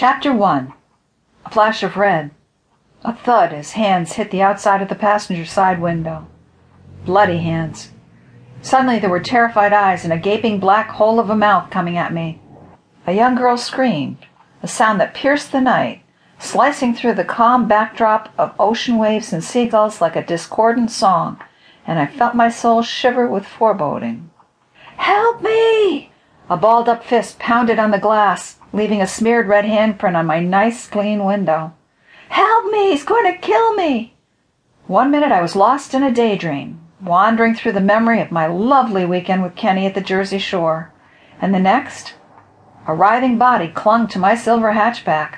Chapter 1 A flash of red. A thud as hands hit the outside of the passenger side window. Bloody hands. Suddenly there were terrified eyes and a gaping black hole of a mouth coming at me. A young girl screamed, a sound that pierced the night, slicing through the calm backdrop of ocean waves and seagulls like a discordant song, and I felt my soul shiver with foreboding. Help me! A balled up fist pounded on the glass, leaving a smeared red handprint on my nice clean window. Help me! He's going to kill me! One minute I was lost in a daydream, wandering through the memory of my lovely weekend with Kenny at the Jersey Shore. And the next, a writhing body clung to my silver hatchback,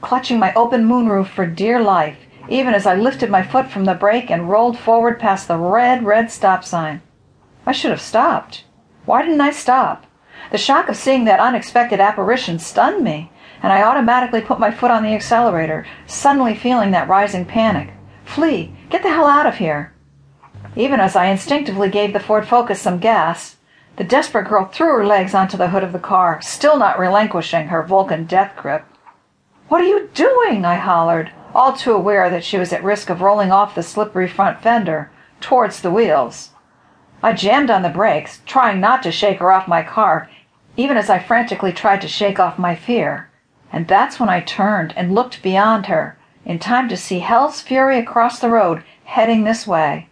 clutching my open moonroof for dear life, even as I lifted my foot from the brake and rolled forward past the red, red stop sign. I should have stopped. Why didn't I stop? The shock of seeing that unexpected apparition stunned me, and I automatically put my foot on the accelerator, suddenly feeling that rising panic. Flee! Get the hell out of here! Even as I instinctively gave the Ford Focus some gas, the desperate girl threw her legs onto the hood of the car, still not relinquishing her Vulcan death grip. What are you doing? I hollered, all too aware that she was at risk of rolling off the slippery front fender towards the wheels. I jammed on the brakes, trying not to shake her off my car, even as I frantically tried to shake off my fear. And that's when I turned and looked beyond her, in time to see Hell's Fury across the road, heading this way.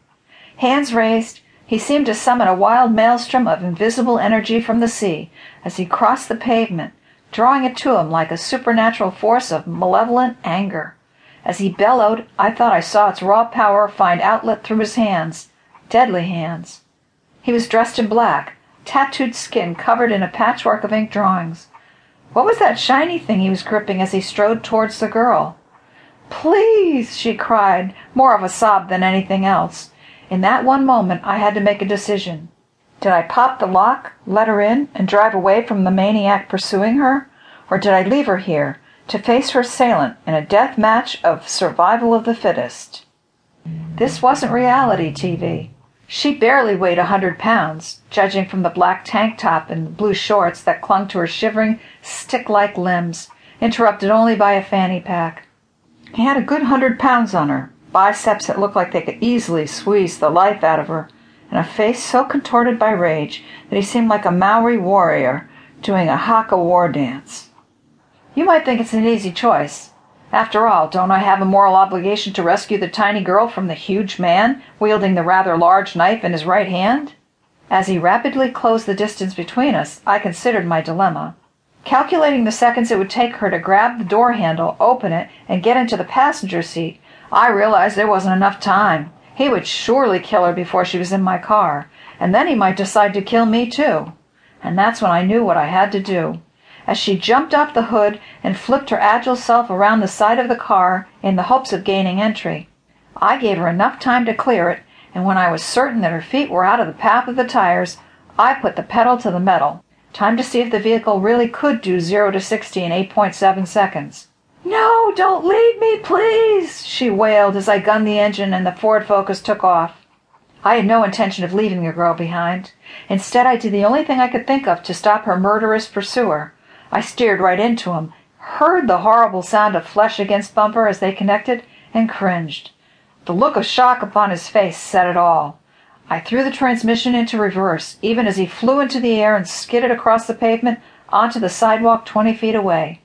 Hands raised, he seemed to summon a wild maelstrom of invisible energy from the sea as he crossed the pavement, drawing it to him like a supernatural force of malevolent anger. As he bellowed, I thought I saw its raw power find outlet through his hands, deadly hands. He was dressed in black, tattooed skin covered in a patchwork of ink drawings. What was that shiny thing he was gripping as he strode towards the girl? Please, she cried, more of a sob than anything else. In that one moment, I had to make a decision. Did I pop the lock, let her in, and drive away from the maniac pursuing her? Or did I leave her here to face her assailant in a death match of survival of the fittest? This wasn't reality TV. She barely weighed a hundred pounds, judging from the black tank top and blue shorts that clung to her shivering, stick like limbs, interrupted only by a fanny pack. He had a good hundred pounds on her, biceps that looked like they could easily squeeze the life out of her, and a face so contorted by rage that he seemed like a Maori warrior doing a haka war dance. You might think it's an easy choice. After all, don't I have a moral obligation to rescue the tiny girl from the huge man wielding the rather large knife in his right hand? As he rapidly closed the distance between us, I considered my dilemma. Calculating the seconds it would take her to grab the door handle, open it, and get into the passenger seat, I realized there wasn't enough time. He would surely kill her before she was in my car, and then he might decide to kill me too. And that's when I knew what I had to do as she jumped off the hood and flipped her agile self around the side of the car in the hopes of gaining entry. I gave her enough time to clear it, and when I was certain that her feet were out of the path of the tires, I put the pedal to the metal. Time to see if the vehicle really could do 0 to 60 in 8.7 seconds. No, don't leave me, please, she wailed as I gunned the engine and the Ford Focus took off. I had no intention of leaving the girl behind. Instead, I did the only thing I could think of to stop her murderous pursuer. I steered right into him, heard the horrible sound of flesh against bumper as they connected, and cringed. The look of shock upon his face said it all. I threw the transmission into reverse, even as he flew into the air and skidded across the pavement onto the sidewalk twenty feet away.